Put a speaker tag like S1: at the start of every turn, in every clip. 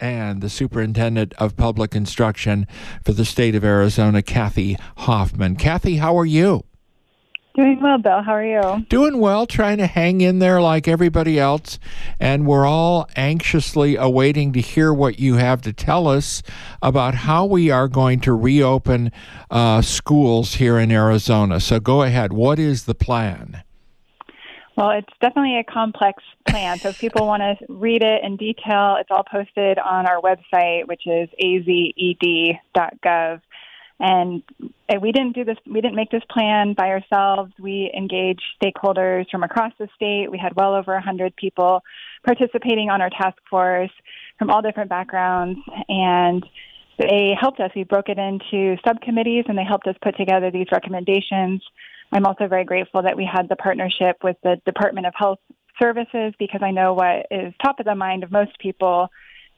S1: and the Superintendent of Public Instruction for the state of Arizona, Kathy Hoffman. Kathy, how are you?
S2: Doing well, Bill. How are you?
S1: Doing well, trying to hang in there like everybody else. And we're all anxiously awaiting to hear what you have to tell us about how we are going to reopen uh, schools here in Arizona. So go ahead. What is the plan?
S2: Well, it's definitely a complex plan. So if people want to read it in detail, it's all posted on our website, which is azed.gov. And we didn't do this, we didn't make this plan by ourselves. We engaged stakeholders from across the state. We had well over 100 people participating on our task force from all different backgrounds. And they helped us. We broke it into subcommittees and they helped us put together these recommendations. I'm also very grateful that we had the partnership with the Department of Health Services because I know what is top of the mind of most people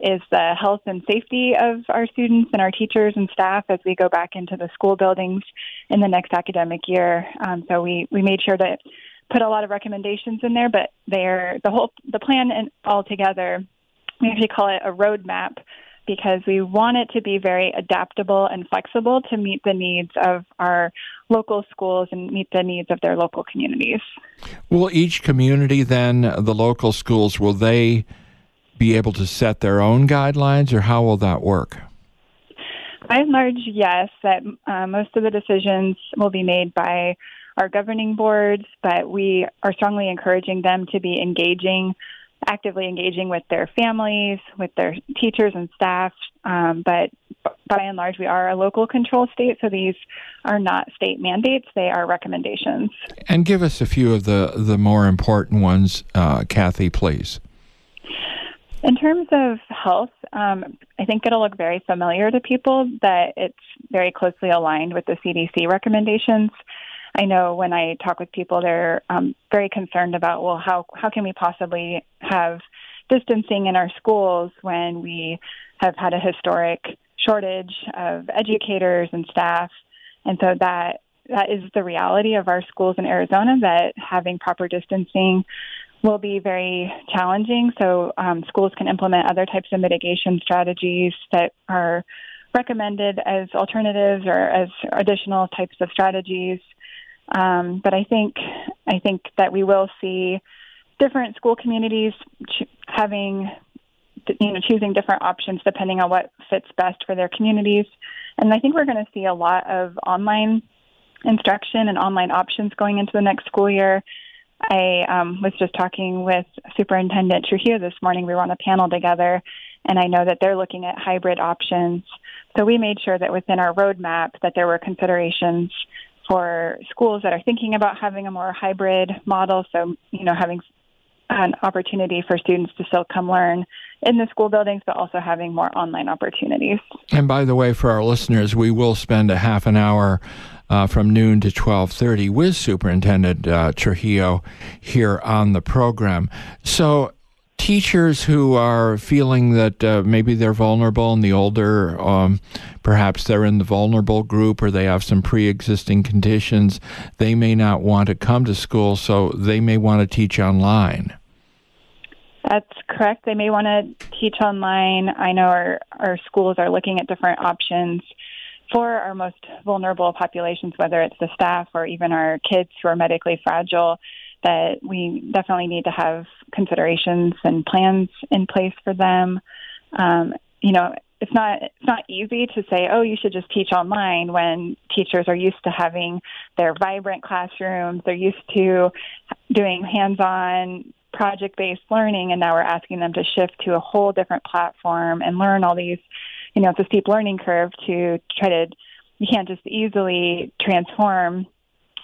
S2: is the health and safety of our students and our teachers and staff as we go back into the school buildings in the next academic year. Um, so we, we made sure to put a lot of recommendations in there, but they're the whole the plan and altogether. We actually call it a roadmap because we want it to be very adaptable and flexible to meet the needs of our local schools and meet the needs of their local communities.
S1: Will each community then, the local schools, will they be able to set their own guidelines, or how will that work?
S2: By and large, yes. That uh, most of the decisions will be made by our governing boards, but we are strongly encouraging them to be engaging, actively engaging with their families, with their teachers and staff. Um, but by and large, we are a local control state, so these are not state mandates; they are recommendations.
S1: And give us a few of the the more important ones, uh, Kathy, please.
S2: In terms of health, um, I think it'll look very familiar to people that it's very closely aligned with the CDC recommendations. I know when I talk with people, they're um, very concerned about, well, how how can we possibly have distancing in our schools when we have had a historic shortage of educators and staff, and so that that is the reality of our schools in Arizona. That having proper distancing will be very challenging. So um, schools can implement other types of mitigation strategies that are recommended as alternatives or as additional types of strategies. Um, but I think I think that we will see different school communities ch- having you know choosing different options depending on what fits best for their communities. And I think we're going to see a lot of online instruction and online options going into the next school year. I um, was just talking with Superintendent Trujillo this morning. We were on a panel together, and I know that they're looking at hybrid options. So we made sure that within our roadmap that there were considerations for schools that are thinking about having a more hybrid model. So you know, having an opportunity for students to still come learn in the school buildings, but also having more online opportunities.
S1: And by the way, for our listeners, we will spend a half an hour uh, from noon to 12:30 with Superintendent uh, Trujillo here on the program. So teachers who are feeling that uh, maybe they're vulnerable and the older, um, perhaps they're in the vulnerable group or they have some pre existing conditions, they may not want to come to school, so they may want to teach online.
S2: That's correct. They may want to teach online. I know our, our schools are looking at different options for our most vulnerable populations, whether it's the staff or even our kids who are medically fragile, that we definitely need to have considerations and plans in place for them. Um, you know, it's not it's not easy to say, oh, you should just teach online when teachers are used to having their vibrant classrooms, they're used to doing hands-on project-based learning, and now we're asking them to shift to a whole different platform and learn all these you know, it's a steep learning curve to try to, you can't just easily transform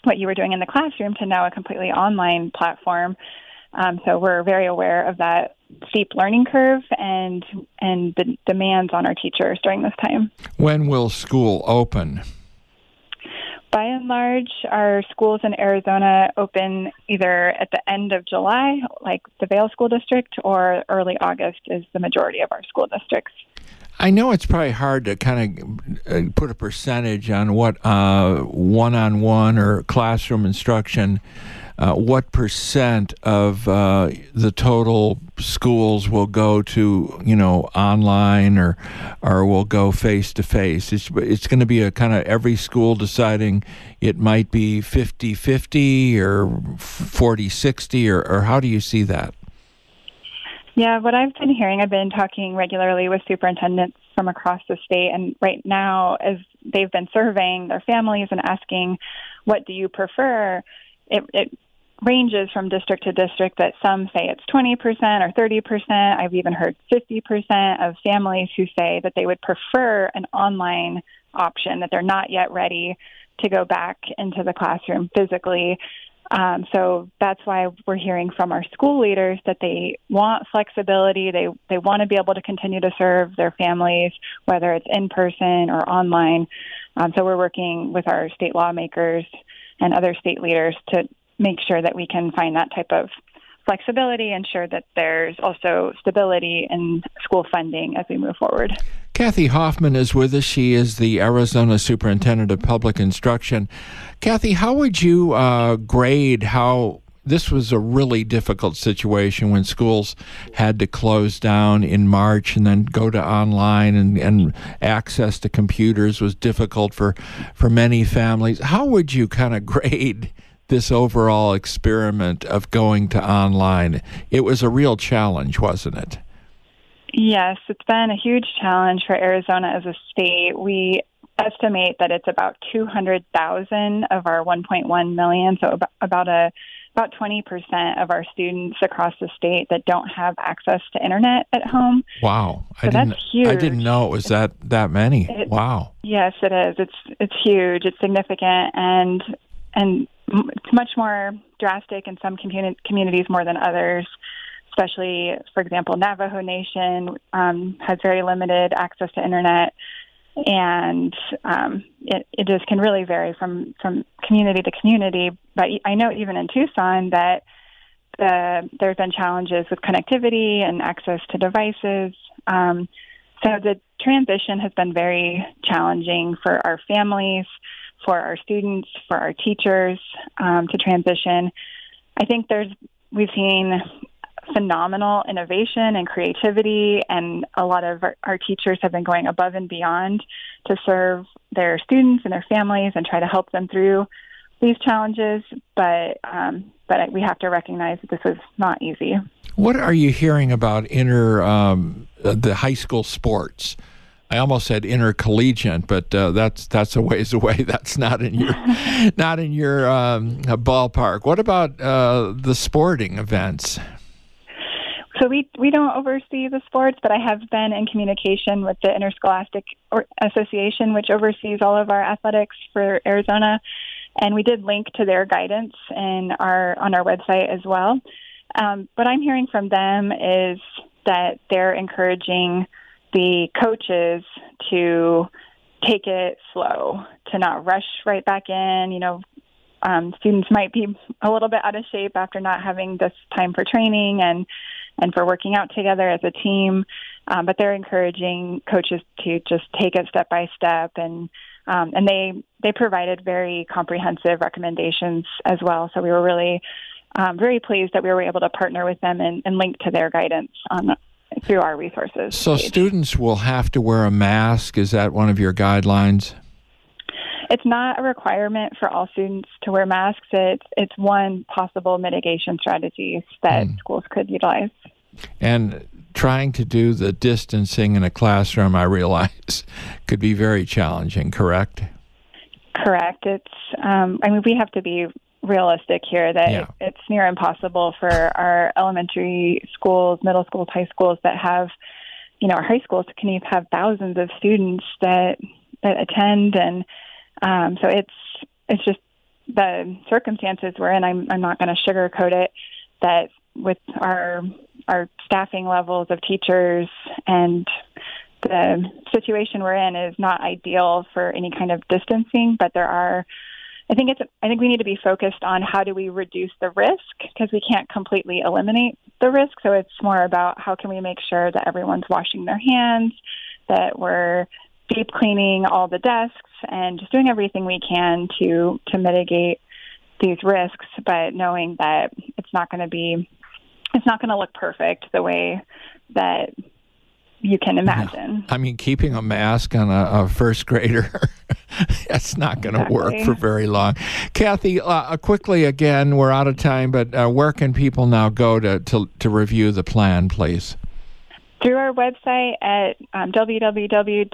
S2: what you were doing in the classroom to now a completely online platform. Um, so we're very aware of that steep learning curve and and the demands on our teachers during this time.
S1: When will school open?
S2: By and large, our schools in Arizona open either at the end of July, like the Vail School District, or early August is the majority of our school districts.
S1: I know it's probably hard to kind of uh, put a percentage on what one on one or classroom instruction uh, what percent of uh, the total schools will go to you know online or or will go face to face it's it's going to be a kind of every school deciding it might be 50-50 or 40-60 or, or how do you see that
S2: yeah what i've been hearing i've been talking regularly with superintendents from across the state and right now as they've been surveying their families and asking what do you prefer it, it ranges from district to district but some say it's 20% or 30%. I've even heard 50% of families who say that they would prefer an online option, that they're not yet ready to go back into the classroom physically. Um, so that's why we're hearing from our school leaders that they want flexibility. They they want to be able to continue to serve their families, whether it's in person or online. Um, so we're working with our state lawmakers and other state leaders to make sure that we can find that type of flexibility, ensure that there's also stability in school funding as we move forward.
S1: Kathy Hoffman is with us. She is the Arizona Superintendent of Public Instruction. Kathy, how would you uh, grade how this was a really difficult situation when schools had to close down in March and then go to online and, and access to computers was difficult for, for many families. How would you kind of grade this overall experiment of going to online. It was a real challenge, wasn't it?
S2: Yes, it's been a huge challenge for Arizona as a state. We estimate that it's about 200,000 of our 1.1 million, so about a about 20% of our students across the state that don't have access to internet at home.
S1: Wow.
S2: So I didn't, that's huge.
S1: I didn't know it was that that many. It, wow.
S2: Yes, it is. It's it's huge. It's significant and and it's much more drastic in some communi- communities more than others. Especially, for example, Navajo Nation um, has very limited access to internet, and um, it, it just can really vary from from community to community. But I know even in Tucson that the, there have been challenges with connectivity and access to devices. Um, so the transition has been very challenging for our families for our students, for our teachers um, to transition. I think there's we've seen phenomenal innovation and creativity, and a lot of our, our, teachers have been going above and beyond to serve their students and their families and try to help them through these challenges. But um, but we have to recognize that this is not easy.
S1: What are you hearing about inner um, the high school sports? I almost said intercollegiate, but uh, that's that's a ways away. That's not in your not in your um, ballpark. What about uh, the sporting events?
S2: So we we don't oversee the sports, but I have been in communication with the Interscholastic Association, which oversees all of our athletics for Arizona, and we did link to their guidance in our on our website as well. Um, what I'm hearing from them is that they're encouraging the coaches to take it slow, to not rush right back in. You know, um, students might be a little bit out of shape after not having this time for training and and for working out together as a team. Um, but they're encouraging coaches to just take it step by step and um, and they they provided very comprehensive recommendations as well. So we were really um, very pleased that we were able to partner with them and, and link to their guidance on through our resources.
S1: So page. students will have to wear a mask. Is that one of your guidelines?
S2: It's not a requirement for all students to wear masks. It's it's one possible mitigation strategy that mm. schools could utilize.
S1: And trying to do the distancing in a classroom, I realize, could be very challenging. Correct.
S2: Correct. It's. Um, I mean, we have to be realistic here that yeah. it's near impossible for our elementary schools, middle schools, high schools that have, you know, our high schools can even have thousands of students that that attend, and um, so it's it's just the circumstances we're in. I'm I'm not going to sugarcoat it. That with our our staffing levels of teachers and the situation we're in is not ideal for any kind of distancing, but there are I think it's I think we need to be focused on how do we reduce the risk because we can't completely eliminate the risk. So it's more about how can we make sure that everyone's washing their hands, that we're deep cleaning all the desks and just doing everything we can to to mitigate these risks, but knowing that it's not going to be it's not going to look perfect the way that you can imagine.
S1: I mean, keeping a mask on a, a first grader, that's not going to exactly. work for very long. Kathy, uh, quickly again, we're out of time, but uh, where can people now go to, to, to review the plan, please?
S2: Through our website at um, www.azed.gov.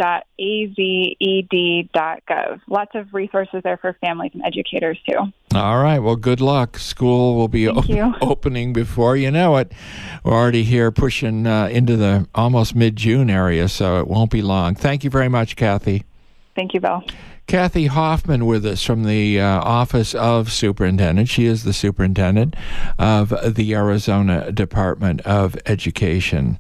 S2: Lots of resources there for families and educators too.
S1: All right. Well, good luck. School will be op- opening before you know it. We're already here pushing uh, into the almost mid June area, so it won't be long. Thank you very much, Kathy.
S2: Thank you, Bill.
S1: Kathy Hoffman with us from the uh, Office of Superintendent. She is the superintendent of the Arizona Department of Education.